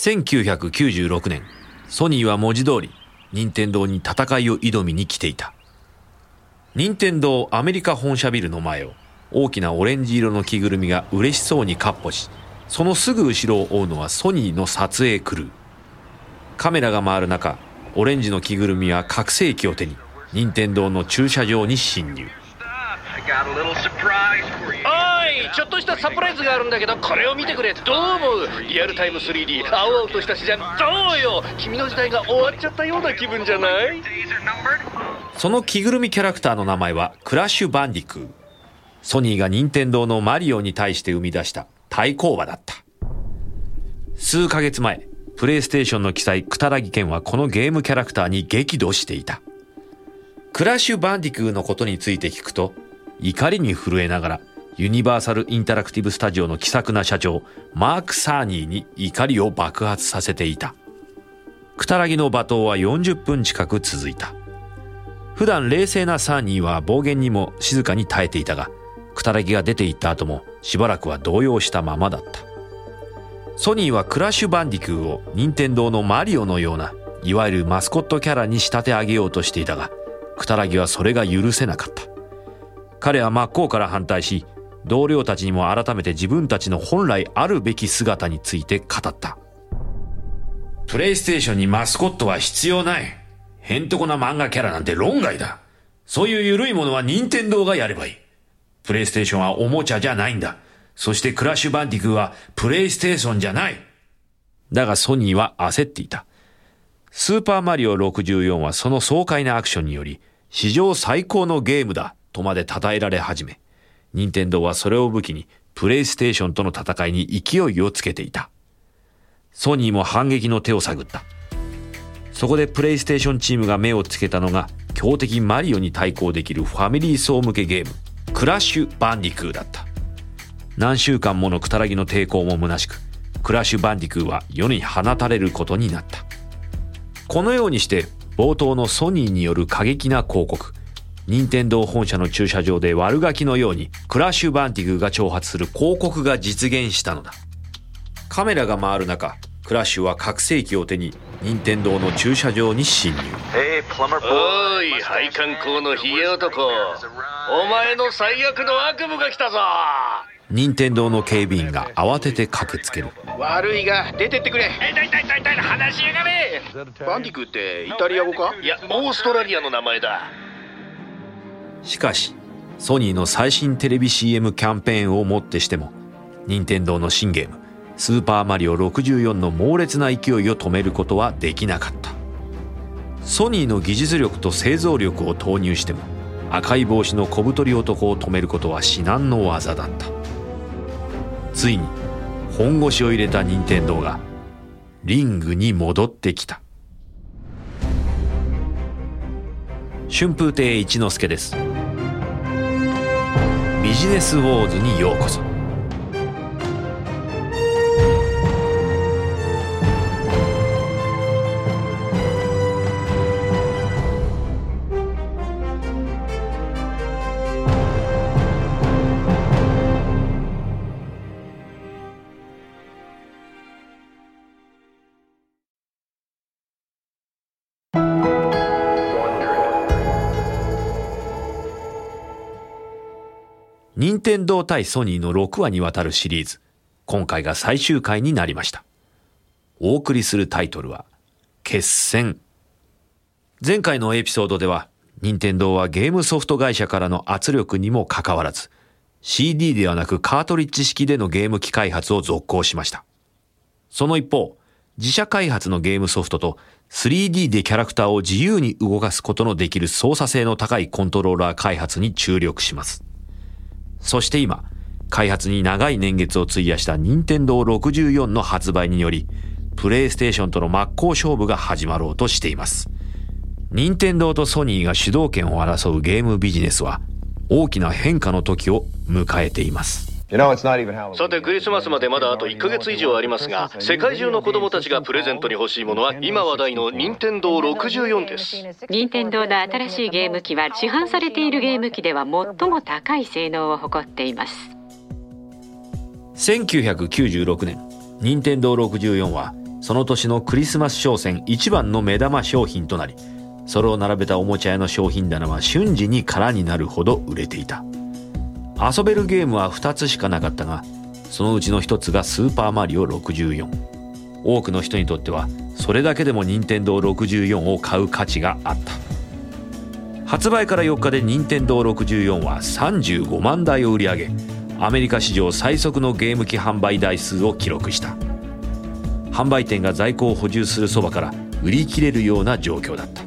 1996年ソニーは文字通り任天堂に戦いを挑みに来ていた。任天堂アメリカ本社ビルの前を大きなオレンジ色の着ぐるみが嬉しそうにかっ歩しそのすぐ後ろを追うのはソニーの撮影クルー。カメラが回る中オレンジの着ぐるみは拡声器を手に任天堂の駐車場に侵入。ちょっとしたサプライズがあるんだけどこれを見てくれどう思う？リアルタイム 3D 青々とした自然。どうよ？君の時代が終わっちゃったような気分じゃない？その着ぐるみキャラクターの名前はクラッシュバンディクー。ソニーが任天堂のマリオに対して生み出した対抗馬だった。数ヶ月前プレイステーションの記載クタラギ剣はこのゲームキャラクターに激怒していた。クラッシュバンディクーのことについて聞くと怒りに震えながらユニバーサル・インタラクティブ・スタジオの気さくな社長マーク・サーニーに怒りを爆発させていた。クタラギの罵倒は40分近く続いた。普段冷静なサーニーは暴言にも静かに耐えていたがクタラギが出て行った後もしばらくは動揺したままだった。ソニーはクラッシュバンディクーを任天堂のマリオのようないわゆるマスコットキャラに仕立て上げようとしていたがクタラギはそれが許せなかった。彼は真っ向から反対し同僚たちにも改めて自分たちの本来あるべき姿について語った。プレイステーションにマスコットは必要ない。へんとこな漫画キャラなんて論外だ。そういう緩いものは任天堂がやればいい。プレイステーションはおもちゃじゃないんだ。そしてクラッシュバンディクはプレイステーションじゃない。だがソニーは焦っていた。スーパーマリオ64はその爽快なアクションにより史上最高のゲームだとまで称えられ始め、任天堂はそれを武器にプレイステーションとの戦いに勢いをつけていた。ソニーも反撃の手を探った。そこでプレイステーションチームが目をつけたのが強敵マリオに対抗できるファミリー層向けゲーム、クラッシュバンディクーだった。何週間ものくたらぎの抵抗も虚しく、クラッシュバンディクーは世に放たれることになった。このようにして冒頭のソニーによる過激な広告、任天堂本社の駐車場で悪ガキのようにクラッシュバンティグが挑発する広告が実現したのだ。カメラが回る中、クラッシュは拡声器を手に任天堂の駐車場に侵入。おい、配管工のヒゲ男。お前の最悪の悪夢が来たぞ任天堂の警備員が慌てて駆けつける。悪いが出てってくれ。い痛い痛い痛い話しやがれ。バンディクってイタリア語か？いやオーストラリアの名前だしかしソニーの最新テレビ CM キャンペーンをもってしても任天堂の新ゲーム「スーパーマリオ64」の猛烈な勢いを止めることはできなかった。ソニーの技術力と製造力を投入しても赤い帽子の小太り男を止めることは至難の業だった。ついに本腰を入れた任天堂がリングに戻ってきた。春風亭一之輔です。ビジネスウォーズにようこそ。任天堂対ソニーの6話にわたるシリーズ。今回が最終回になりました。お送りするタイトルは、決戦。前回のエピソードでは、任天堂はゲームソフト会社からの圧力にもかかわらず、CD ではなくカートリッジ式でのゲーム機開発を続行しました。その一方、自社開発のゲームソフトと 3D でキャラクターを自由に動かすことのできる操作性の高いコントローラー開発に注力します。そして今、開発に長い年月を費やした任天堂64の発売により、プレイステーションとの真っ向勝負が始まろうとしています。任天堂とソニーが主導権を争うゲームビジネスは、大きな変化の時を迎えています。さてクリスマスまでまだあと1ヶ月以上ありますが世界中の子供たちがプレゼントに欲しいものは今話題の任天堂64です。任天堂の新しいゲーム機は市販されているゲーム機では最も高い性能を誇っています。1996年任天堂64はその年のクリスマス商戦一番の目玉商品となりそれを並べたおもちゃ屋の商品棚は瞬時に空になるほど売れていた遊べるゲームは2つしかなかったがそのうちの1つがスーパーマリオ64多くの人にとってはそれだけでも任天堂64を買う価値があった。発売から4日で任天堂64は35万台を売り上げアメリカ史上最速のゲーム機販売台数を記録した。販売店が在庫を補充するそばから売り切れるような状況だった。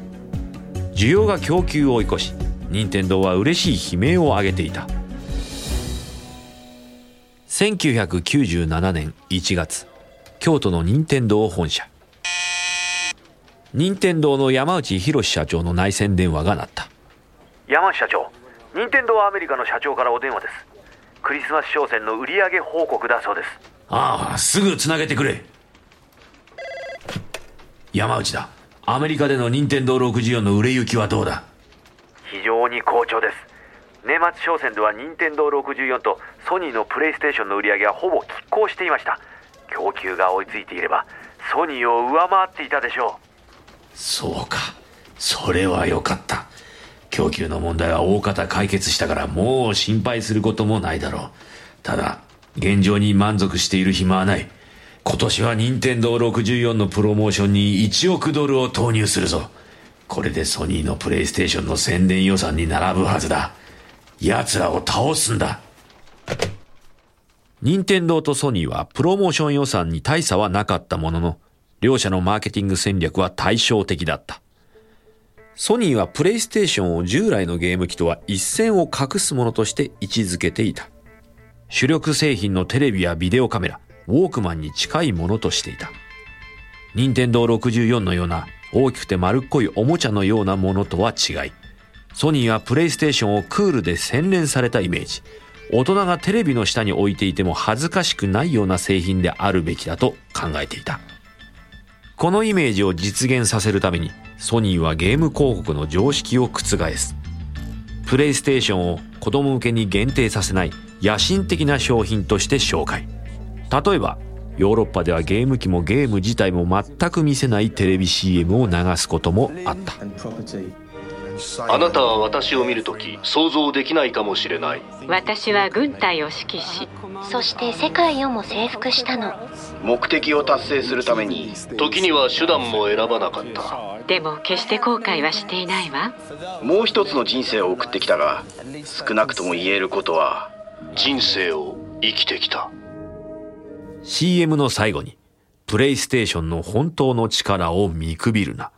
需要が供給を追い越し任天堂は嬉しい悲鳴を上げていた。1997年1月京都の任天堂本社。任天堂の山内博社長の内線電話が鳴った。山内社長任天堂アメリカの社長からお電話です。クリスマス商戦の売上報告だそうです。ああすぐつなげてくれ。山内だ。アメリカでの任天堂64の売れ行きはどうだ？非常に好調です年末商戦では任天堂64とソニーのプレイステーションの売り上げはほぼ拮抗していました。供給が追いついていればソニーを上回っていたでしょう。そうか。それはよかった。供給の問題は大方解決したからもう心配することもないだろう。ただ現状に満足している暇はない。今年は任天堂64のプロモーションに1億ドルを投入するぞ。これでソニーのプレイステーションの宣伝予算に並ぶはずだ。奴らを倒すんだ。任天堂とソニーはプロモーション予算に大差はなかったものの、両者のマーケティング戦略は対照的だった。ソニーはプレイステーションを従来のゲーム機とは一線を画すものとして位置づけていた。主力製品のテレビやビデオカメラ、ウォークマンに近いものとしていた。任天堂64のような大きくて丸っこいおもちゃのようなものとは違い、ソニーはプレイステーションをクールで洗練されたイメージ、大人がテレビの下に置いていても恥ずかしくないような製品であるべきだと考えていた。このイメージを実現させるために、ソニーはゲーム広告の常識を覆す。プレイステーションを子供向けに限定させない野心的な商品として紹介。例えばヨーロッパではゲーム機もゲーム自体も全く見せないテレビ CM を流すこともあったあなたは私を見るとき想像できないかもしれない。私は軍隊を指揮しそして世界をも征服したの。目的を達成するために時には手段も選ばなかった。でも決して後悔はしていないわ。もう一つの人生を送ってきたが少なくとも言えることは人生を生きてきた。CM の最後に、プレイステーションの本当の力を見くびるな、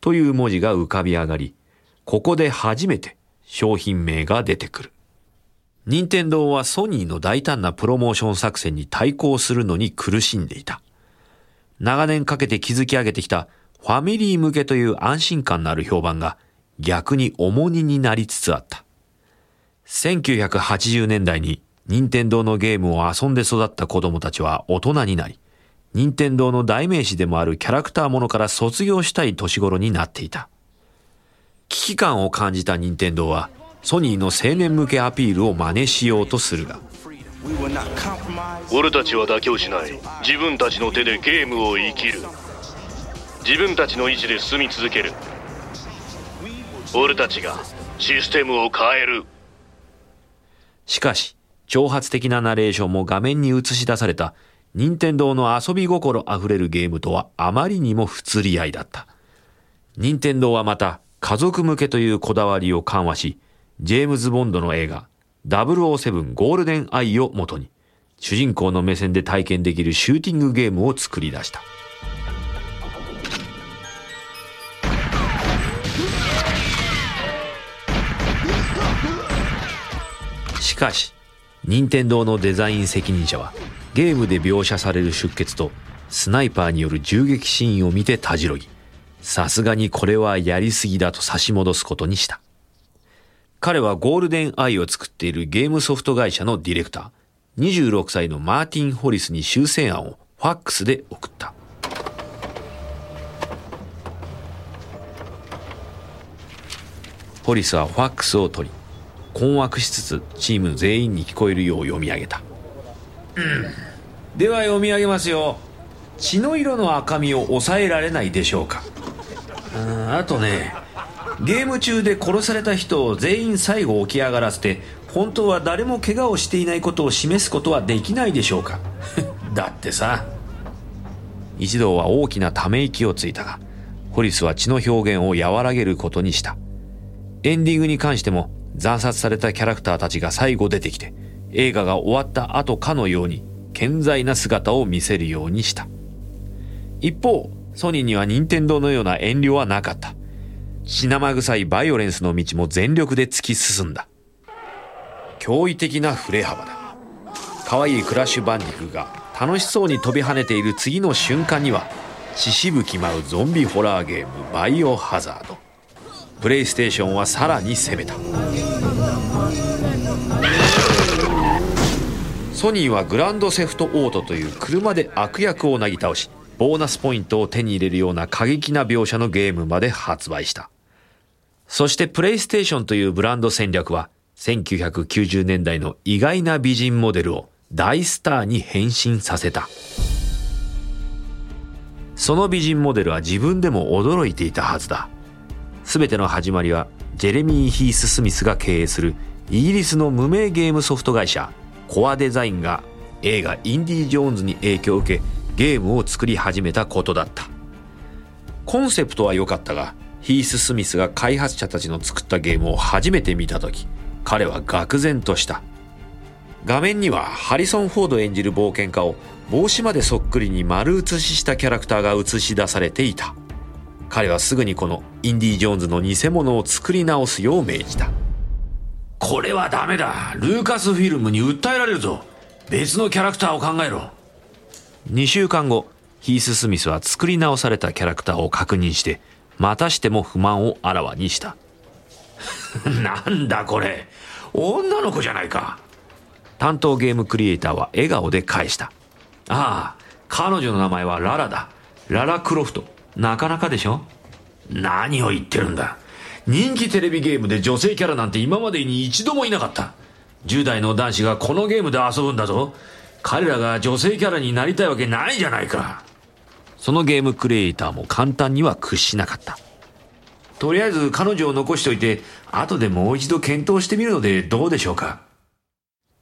という文字が浮かび上がり、ここで初めて商品名が出てくる。任天堂はソニーの大胆なプロモーション作戦に対抗するのに苦しんでいた。長年かけて築き上げてきたファミリー向けという安心感のある評判が逆に重荷になりつつあった。1980年代に任天堂のゲームを遊んで育った子供たちは大人になり、任天堂の代名詞でもあるキャラクターものから卒業したい年頃になっていた。危機感を感じた任天堂は、ソニーの青年向けアピールを真似しようとするが、俺たちは妥協しない。自分たちの手でゲームを生きる。自分たちの意志で進み続ける。俺たちがシステムを変える。しかし、挑発的なナレーションも画面に映し出された任天堂の遊び心あふれるゲームとはあまりにも不釣り合いだった。任天堂はまた家族向けというこだわりを緩和し、ジェームズ・ボンドの映画007ゴールデンアイをもとに、主人公の目線で体験できるシューティングゲームを作り出した。しかし、任天堂のデザイン責任者はゲームで描写される出血とスナイパーによる銃撃シーンを見てたじろぎ、さすがにこれはやりすぎだと差し戻すことにした。彼はゴールデンアイを作っているゲームソフト会社のディレクター、26歳のマーティン・ホリスに修正案をファックスで送った。ホリスはファックスを取り、困惑しつつチーム全員に聞こえるよう読み上げた、うん、では読み上げますよ。血の色の赤みを抑えられないでしょうか。うんあとねゲーム中で殺された人を全員最後起き上がらせて本当は誰も怪我をしていないことを示すことはできないでしょうか。だってさ一同は大きなため息をついたがホリスは血の表現を和らげることにした。エンディングに関しても惨殺されたキャラクターたちが最後出てきて映画が終わった後かのように健在な姿を見せるようにした。一方ソニーには任天堂のような遠慮はなかった。血生臭いバイオレンスの道も全力で突き進んだ。驚異的な振れ幅だ。可愛いクラッシュバンディクが楽しそうに飛び跳ねている次の瞬間には血しぶき舞うゾンビホラーゲームバイオハザード。プレイステーションはさらに攻めた。ソニーはグランドセフトオートという車で悪役をなぎ倒しボーナスポイントを手に入れるような過激な描写のゲームまで発売した。そしてプレイステーションというブランド戦略は1990年代の意外な美人モデルを大スターに変身させた。その美人モデルは自分でも驚いていたはずだ。全ての始まりはジェレミー・ヒース・スミスが経営するイギリスの無名ゲームソフト会社コアデザインが映画「インディ・ジョーンズ」に影響を受けゲームを作り始めたことだった。コンセプトは良かったがヒース・スミスが開発者たちの作ったゲームを初めて見た時彼は愕然とした。画面にはハリソン・フォード演じる冒険家を帽子までそっくりに丸写ししたキャラクターが映し出されていた。彼はすぐにこのインディ・ジョーンズの偽物を作り直すよう命じた。これはダメだ。ルーカスフィルムに訴えられるぞ。別のキャラクターを考えろ。2週間後ヒース・スミスは作り直されたキャラクターを確認してまたしても不満をあらわにした。なんだこれ。女の子じゃないか。担当ゲームクリエイターは笑顔で返した。ああ彼女の名前はララだ。ララ・クロフト。なかなかでしょ。何を言ってるんだ。人気テレビゲームで女性キャラなんて今までに一度もいなかった。10代の男子がこのゲームで遊ぶんだぞ。彼らが女性キャラになりたいわけないじゃないかそのゲームクリエイターも簡単には屈しなかったとりあえず彼女を残しておいて後でもう一度検討してみるのでどうでしょうか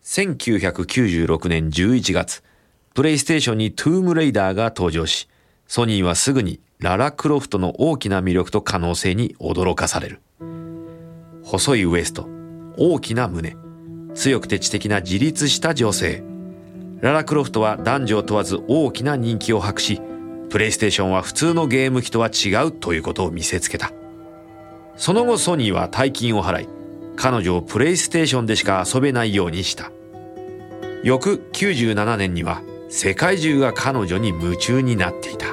1996年11月プレイステーションにトゥームレイダーが登場しソニーはすぐにララ・クロフトの大きな魅力と可能性に驚かされる。細いウエスト、大きな胸、強くて知的な自立した女性。ララ・クロフトは男女を問わず大きな人気を博し、プレイステーションは普通のゲーム機とは違うということを見せつけた。その後ソニーは大金を払い、彼女をプレイステーションでしか遊べないようにした。翌97年には世界中が彼女に夢中になっていた。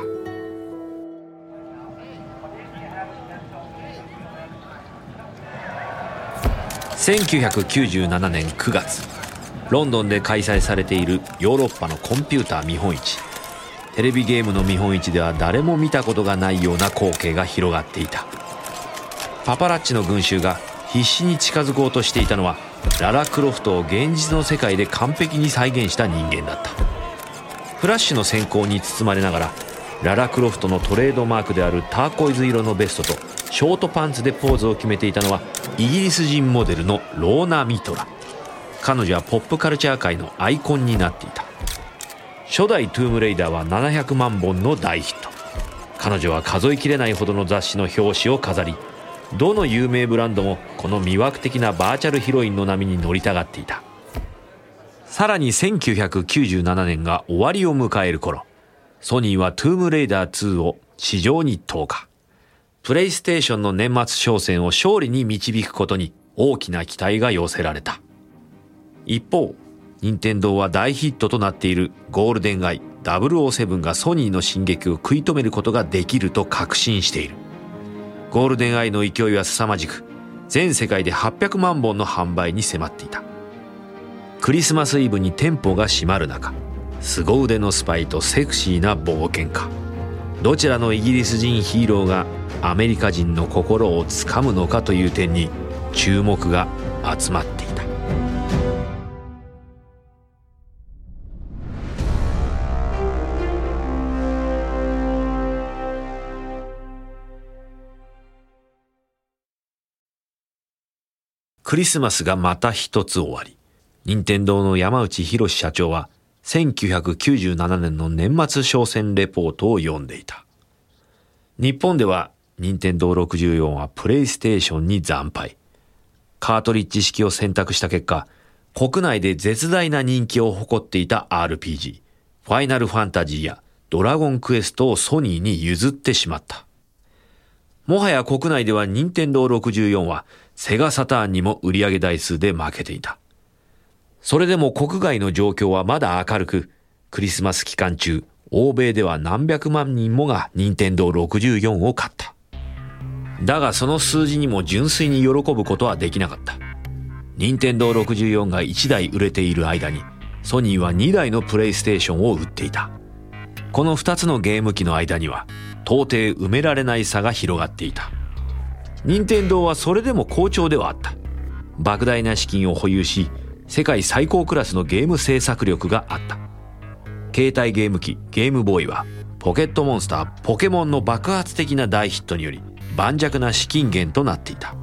1997年9月ロンドンで開催されているヨーロッパのコンピューター見本市。テレビゲームの見本市では誰も見たことがないような光景が広がっていた。パパラッチの群衆が必死に近づこうとしていたのはララ・クロフトを現実の世界で完璧に再現した人間だった。フラッシュの閃光に包まれながらララ・クロフトのトレードマークであるターコイズ色のベストとショートパンツでポーズを決めていたのはイギリス人モデルのローナ・ミトラ。彼女はポップカルチャー界のアイコンになっていた。初代トゥームレイダーは700万本の大ヒット。彼女は数えきれないほどの雑誌の表紙を飾りどの有名ブランドもこの魅惑的なバーチャルヒロインの波に乗りたがっていた。さらに1997年が終わりを迎える頃ソニーはトゥームレイダー2を市場に投下。プレイステーションの年末商戦を勝利に導くことに大きな期待が寄せられた。一方、任天堂は大ヒットとなっているゴールデンアイ007がソニーの進撃を食い止めることができると確信している。ゴールデンアイの勢いは凄まじく、全世界で800万本の販売に迫っていた。クリスマスイブに店舗が閉まる中、凄腕のスパイとセクシーな冒険家。どちらのイギリス人ヒーローがアメリカ人の心をつかむのかという点に注目が集まっていたクリスマスがまた一つ終わり、任天堂の山内博社長は1997年の年末商戦レポートを読んでいた。日本では任天堂64はプレイステーションに惨敗。カートリッジ式を選択した結果、国内で絶大な人気を誇っていた RPG、ファイナルファンタジーやドラゴンクエストをソニーに譲ってしまった。もはや国内では任天堂64はセガサターンにも売上台数で負けていた。それでも国外の状況はまだ明るく、クリスマス期間中、欧米では何百万人もが任天堂64を買った。だがその数字にも純粋に喜ぶことはできなかった。任天堂64が1台売れている間に、ソニーは2台のプレイステーションを売っていた。この2つのゲーム機の間には、到底埋められない差が広がっていた。任天堂はそれでも好調ではあった。莫大な資金を保有し、世界最高クラスのゲーム制作力があった。携帯ゲーム機ゲームボーイはポケットモンスターポケモンの爆発的な大ヒットにより盤石な資金源となっていた。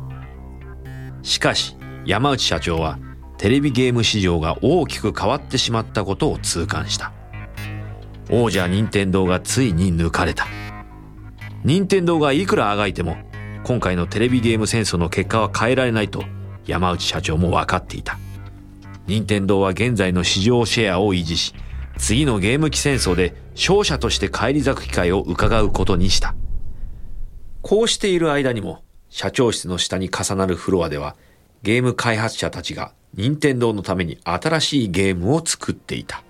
しかし山内社長はテレビゲーム市場が大きく変わってしまったことを痛感した。王者任天堂がついに抜かれた。任天堂がいくらあがいても今回のテレビゲーム戦争の結果は変えられないと山内社長も分かっていた。任天堂は現在の市場シェアを維持し、次のゲーム機戦争で勝者として返り咲く機会を伺うことにした。こうしている間にも、社長室の下に重なるフロアでは、ゲーム開発者たちが任天堂のために新しいゲームを作っていた。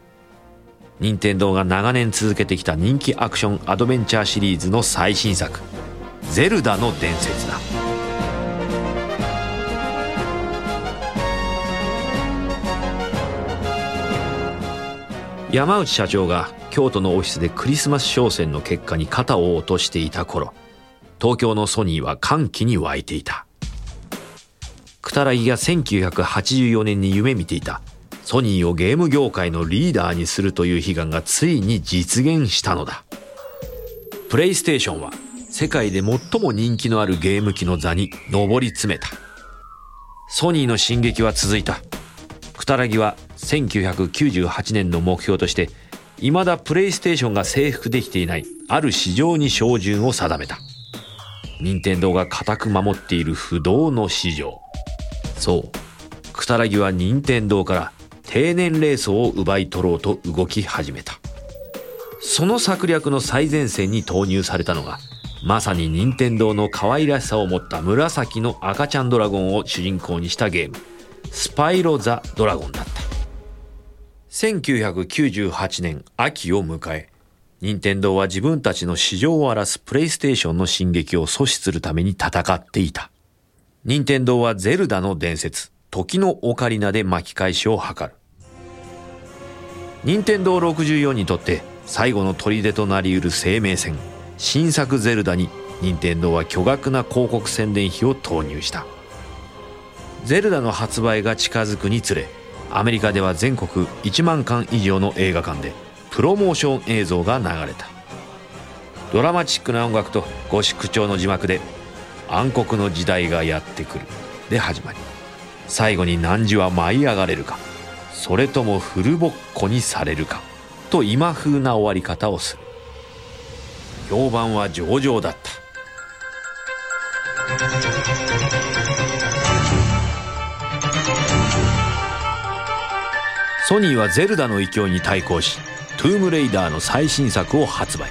任天堂が長年続けてきた人気アクションアドベンチャーシリーズの最新作、ゼルダの伝説だ。山内社長が京都のオフィスでクリスマス商戦の結果に肩を落としていた頃東京のソニーは歓喜に沸いていた。クタラギが1984年に夢見ていた。ソニーをゲーム業界のリーダーにするという悲願がついに実現したのだ。プレイステーションは世界で最も人気のあるゲーム機の座に上り詰めた。ソニーの進撃は続いた。クタラギは1998年の目標として未だプレイステーションが征服できていないある市場に照準を定めた。任天堂が固く守っている不動の市場。そう。クタラギは任天堂から低年齢層を奪い取ろうと動き始めた。その策略の最前線に投入されたのがまさに任天堂の可愛らしさを持った紫の赤ちゃんドラゴンを主人公にしたゲームスパイロ・ザ・ドラゴンだった。1998年秋を迎え、任天堂は自分たちの市場を荒らすプレイステーションの進撃を阻止するために戦っていた。任天堂はゼルダの伝説、時のオカリナで巻き返しを図る。任天堂64にとって最後の砦となり得る生命線、新作ゼルダに任天堂は巨額な広告宣伝費を投入した。ゼルダの発売が近づくにつれアメリカでは全国1万館以上の映画館でプロモーション映像が流れた。ドラマチックな音楽とゴシック調の字幕で「暗黒の時代がやってくる」で始まり。最後に汝は舞い上がれるか。それともフルボッコにされるか。と今風な終わり方をする。評判は上々だった。ソニーはゼルダの勢いに対抗しトゥームレイダーの最新作を発売。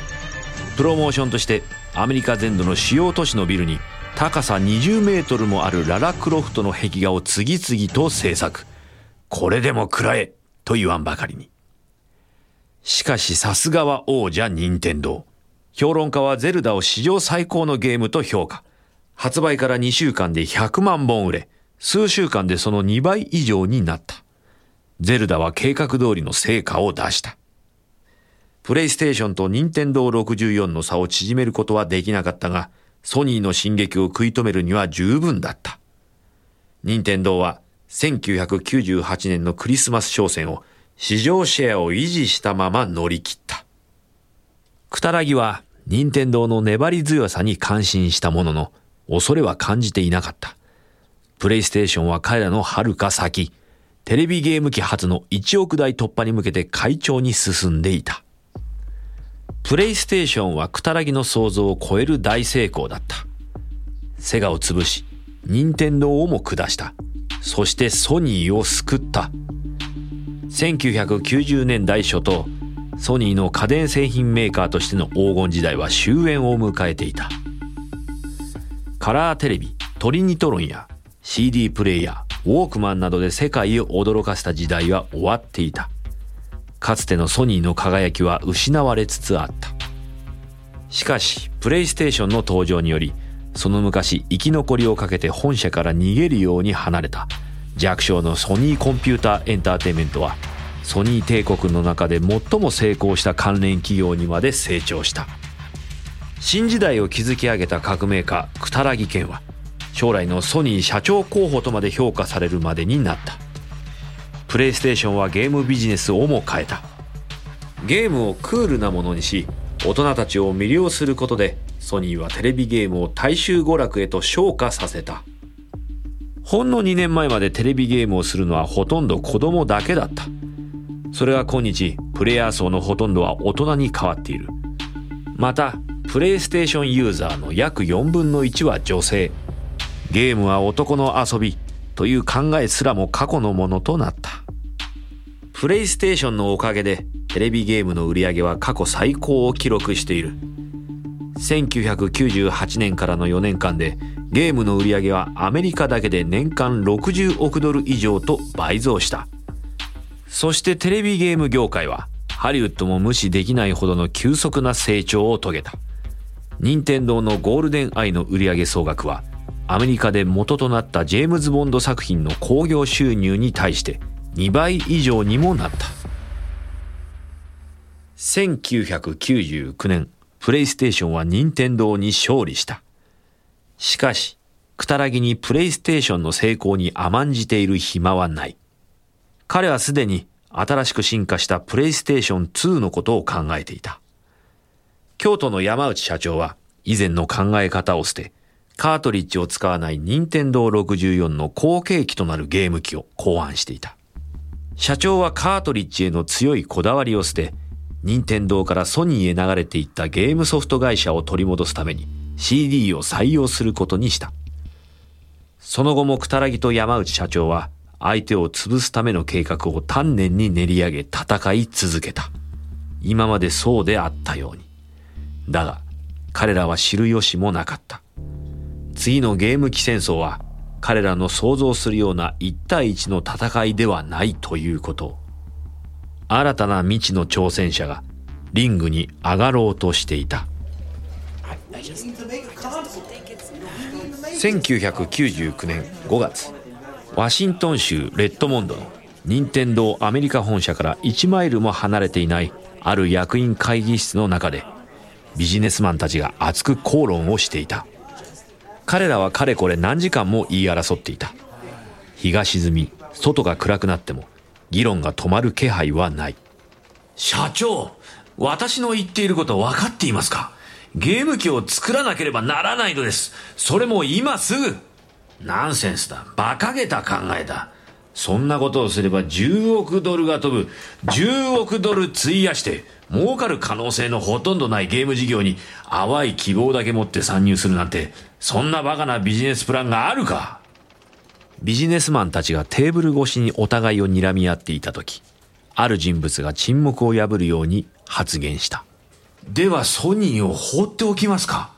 プロモーションとしてアメリカ全土の主要都市のビルに高さ20メートルもあるララクロフトの壁画を次々と制作。これでも食らえと言わんばかりに。しかしさすがは王者任天堂評論家はゼルダを史上最高のゲームと評価発売から2週間で100万本売れ数週間でその2倍以上になったゼルダは計画通りの成果を出した。プレイステーションと任天堂64の差を縮めることはできなかったが、ソニーの進撃を食い止めるには十分だった。任天堂は1998年のクリスマス商戦を市場シェアを維持したまま乗り切った。クタラギは任天堂の粘り強さに感心したものの、恐れは感じていなかった。プレイステーションは彼らの遥か先、テレビゲーム機初の1億台突破に向けて快調に進んでいた。プレイステーションはクタラギの想像を超える大成功だった。セガを潰し、任天堂をも下した。そしてソニーを救った。1990年代初頭、ソニーの家電製品メーカーとしての黄金時代は終焉を迎えていた。カラーテレビ、トリニトロンや CD プレイヤー、ウォークマンなどで世界を驚かせた時代は終わっていた。かつてのソニーの輝きは失われつつあった。しかし、プレイステーションの登場により、その昔生き残りをかけて本社から逃げるように離れた弱小のソニーコンピューターエンターテインメントはソニー帝国の中で最も成功した関連企業にまで成長した。新時代を築き上げた革命家クタラギ健は将来のソニー社長候補とまで評価されるまでになった。プレイステーションはゲームビジネスをも変えた。ゲームをクールなものにし大人たちを魅了することでソニーはテレビゲームを大衆娯楽へと昇華させた。ほんの2年前までテレビゲームをするのはほとんど子供だけだった。それは今日プレイヤー層のほとんどは大人に変わっている。またプレイステーションユーザーの約4分の1は女性。ゲームは男の遊びという考えすらも過去のものとなった。プレイステーションのおかげでテレビゲームの売り上げは過去最高を記録している。1998年からの4年間でゲームの売り上げはアメリカだけで年間60億ドル以上と倍増した。そしてテレビゲーム業界はハリウッドも無視できないほどの急速な成長を遂げた任天堂のゴールデンアイの売上総額はアメリカで元となったジェームズ・ボンド作品の興行収入に対して2倍以上にもなった1999年プレイステーションは任天堂に勝利した。しかし、くたらぎにプレイステーションの成功に甘んじている暇はない。彼はすでに新しく進化したプレイステーション2のことを考えていた。京都の山内社長は以前の考え方を捨て、カートリッジを使わない任天堂64の後継機となるゲーム機を考案していた。社長はカートリッジへの強いこだわりを捨て、任天堂からソニーへ流れていったゲームソフト会社を取り戻すために CD を採用することにした。その後もクタラギと山内社長は相手を潰すための計画を丹念に練り上げ戦い続けた。今までそうであったように。だが、彼らは知る由もなかった。次のゲーム機戦争は彼らの想像するような一対一の戦いではないということを。新たな未知の挑戦者がリングに上がろうとしていた1999年5月ワシントン州レッドモンドの任天堂アメリカ本社から1マイルも離れていないある役員会議室の中でビジネスマンたちが熱く口論をしていた彼らはかれこれ何時間も言い争っていた日が沈み外が暗くなっても議論が止まる気配はない。社長、私の言っていること分かっていますか？ゲーム機を作らなければならないのです。それも今すぐ。ナンセンスだ。馬鹿げた考えだ。そんなことをすれば10億ドルが飛ぶ。10億ドル費やして、儲かる可能性のほとんどないゲーム事業に淡い希望だけ持って参入するなんて、そんな馬鹿なビジネスプランがあるか？ビジネスマンたちがテーブル越しにお互いを睨み合っていた時、ある人物が沈黙を破るように発言した。ではソニーを放っておきますか？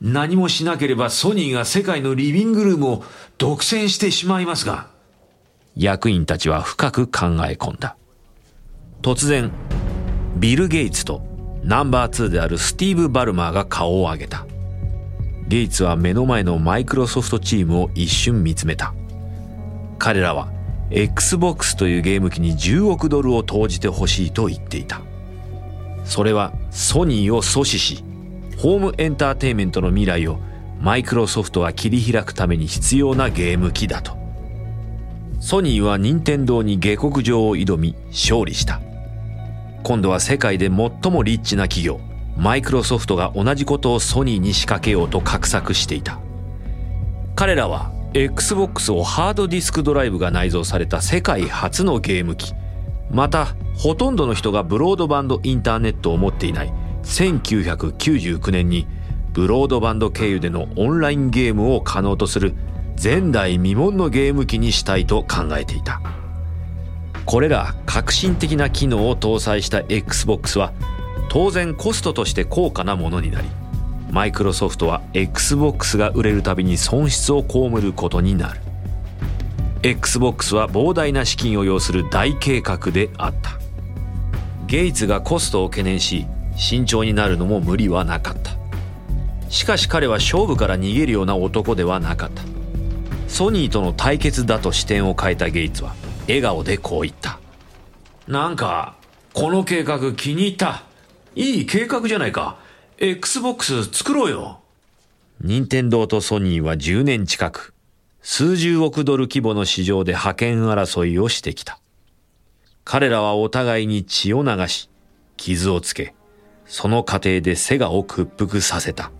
何もしなければソニーが世界のリビングルームを独占してしまいますが。役員たちは深く考え込んだ。突然、ビル・ゲイツとナンバー2であるスティーブ・バルマーが顔を上げた。ゲイツは目の前のマイクロソフトチームを一瞬見つめた。彼らは Xbox というゲーム機に10億ドルを投じてほしいと言っていたそれはソニーを阻止しホームエンターテインメントの未来をマイクロソフトが切り開くために必要なゲーム機だと。ソニーは任天堂に下克上を挑み勝利した。今度は世界で最もリッチな企業マイクロソフトが同じことをソニーに仕掛けようと画策していた。彼らは XBOX をハードディスクドライブが内蔵された世界初のゲーム機。またほとんどの人がブロードバンドインターネットを持っていない。1999年にブロードバンド経由でのオンラインゲームを可能とする前代未聞のゲーム機にしたいと考えていた。これら革新的な機能を搭載した XBOX は当然コストとして高価なものになりマイクロソフトは XBOX が売れるたびに損失を被ることになる。XBOX は膨大な資金を要する大計画であった。ゲイツがコストを懸念し慎重になるのも無理はなかった。しかし彼は勝負から逃げるような男ではなかった。ソニーとの対決だと視点を変えたゲイツは笑顔でこう言った。なんかこの計画気に入った。いい計画じゃないか。XBOX 作ろうよ。任天堂とソニーは10年近く数十億ドル規模の市場で覇権争いをしてきた。彼らはお互いに血を流し傷をつけその過程でセガを屈服させた。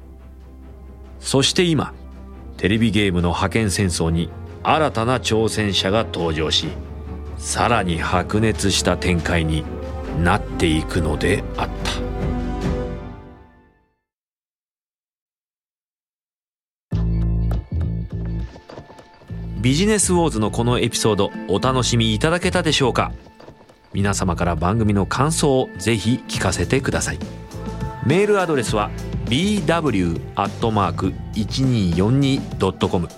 そして今テレビゲームの覇権戦争に新たな挑戦者が登場しさらに白熱した展開になっていくのであった。ビジネスウォーズのこのエピソードお楽しみいただけたでしょうか？皆様から番組の感想をぜひ聞かせてください。メールアドレスは bw.1242.com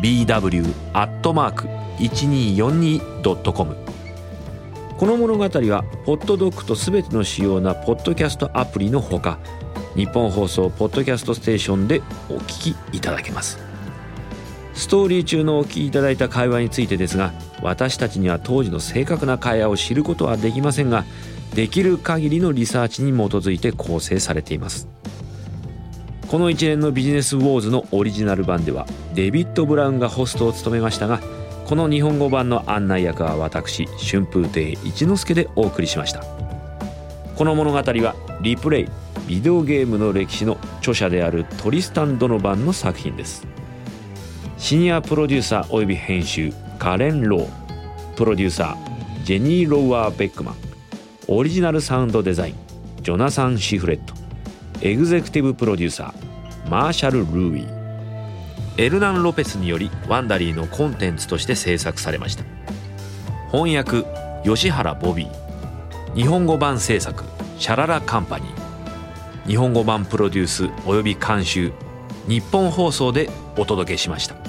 bw.1242.com この物語はポッドドッグとすべての主要なポッドキャストアプリのほか日本放送ポッドキャストステーションでお聞きいただけます。ストーリー中のお聞きいただいた会話についてですが私たちには当時の正確な会話を知ることはできませんができる限りのリサーチに基づいて構成されています。この一連のビジネスウォーズのオリジナル版ではデビッド・ブラウンがホストを務めましたがこの日本語版の案内役は私春風亭一之輔でお送りしました。この物語はリプレイビデオゲームの歴史の著者であるトリスタン・ドノバンの作品です。シニアプロデューサーおよび編集カレン・ロープロデューサージェニー・ローワー・ベックマンオリジナルサウンドデザインジョナサン・シフレットエグゼクティブプロデューサーマーシャル・ルーイエルナン・ロペスによりワンダリーのコンテンツとして制作されました。翻訳吉原ボビー。日本語版制作シャララカンパニー。日本語版プロデュースおよび監修日本放送でお届けしました。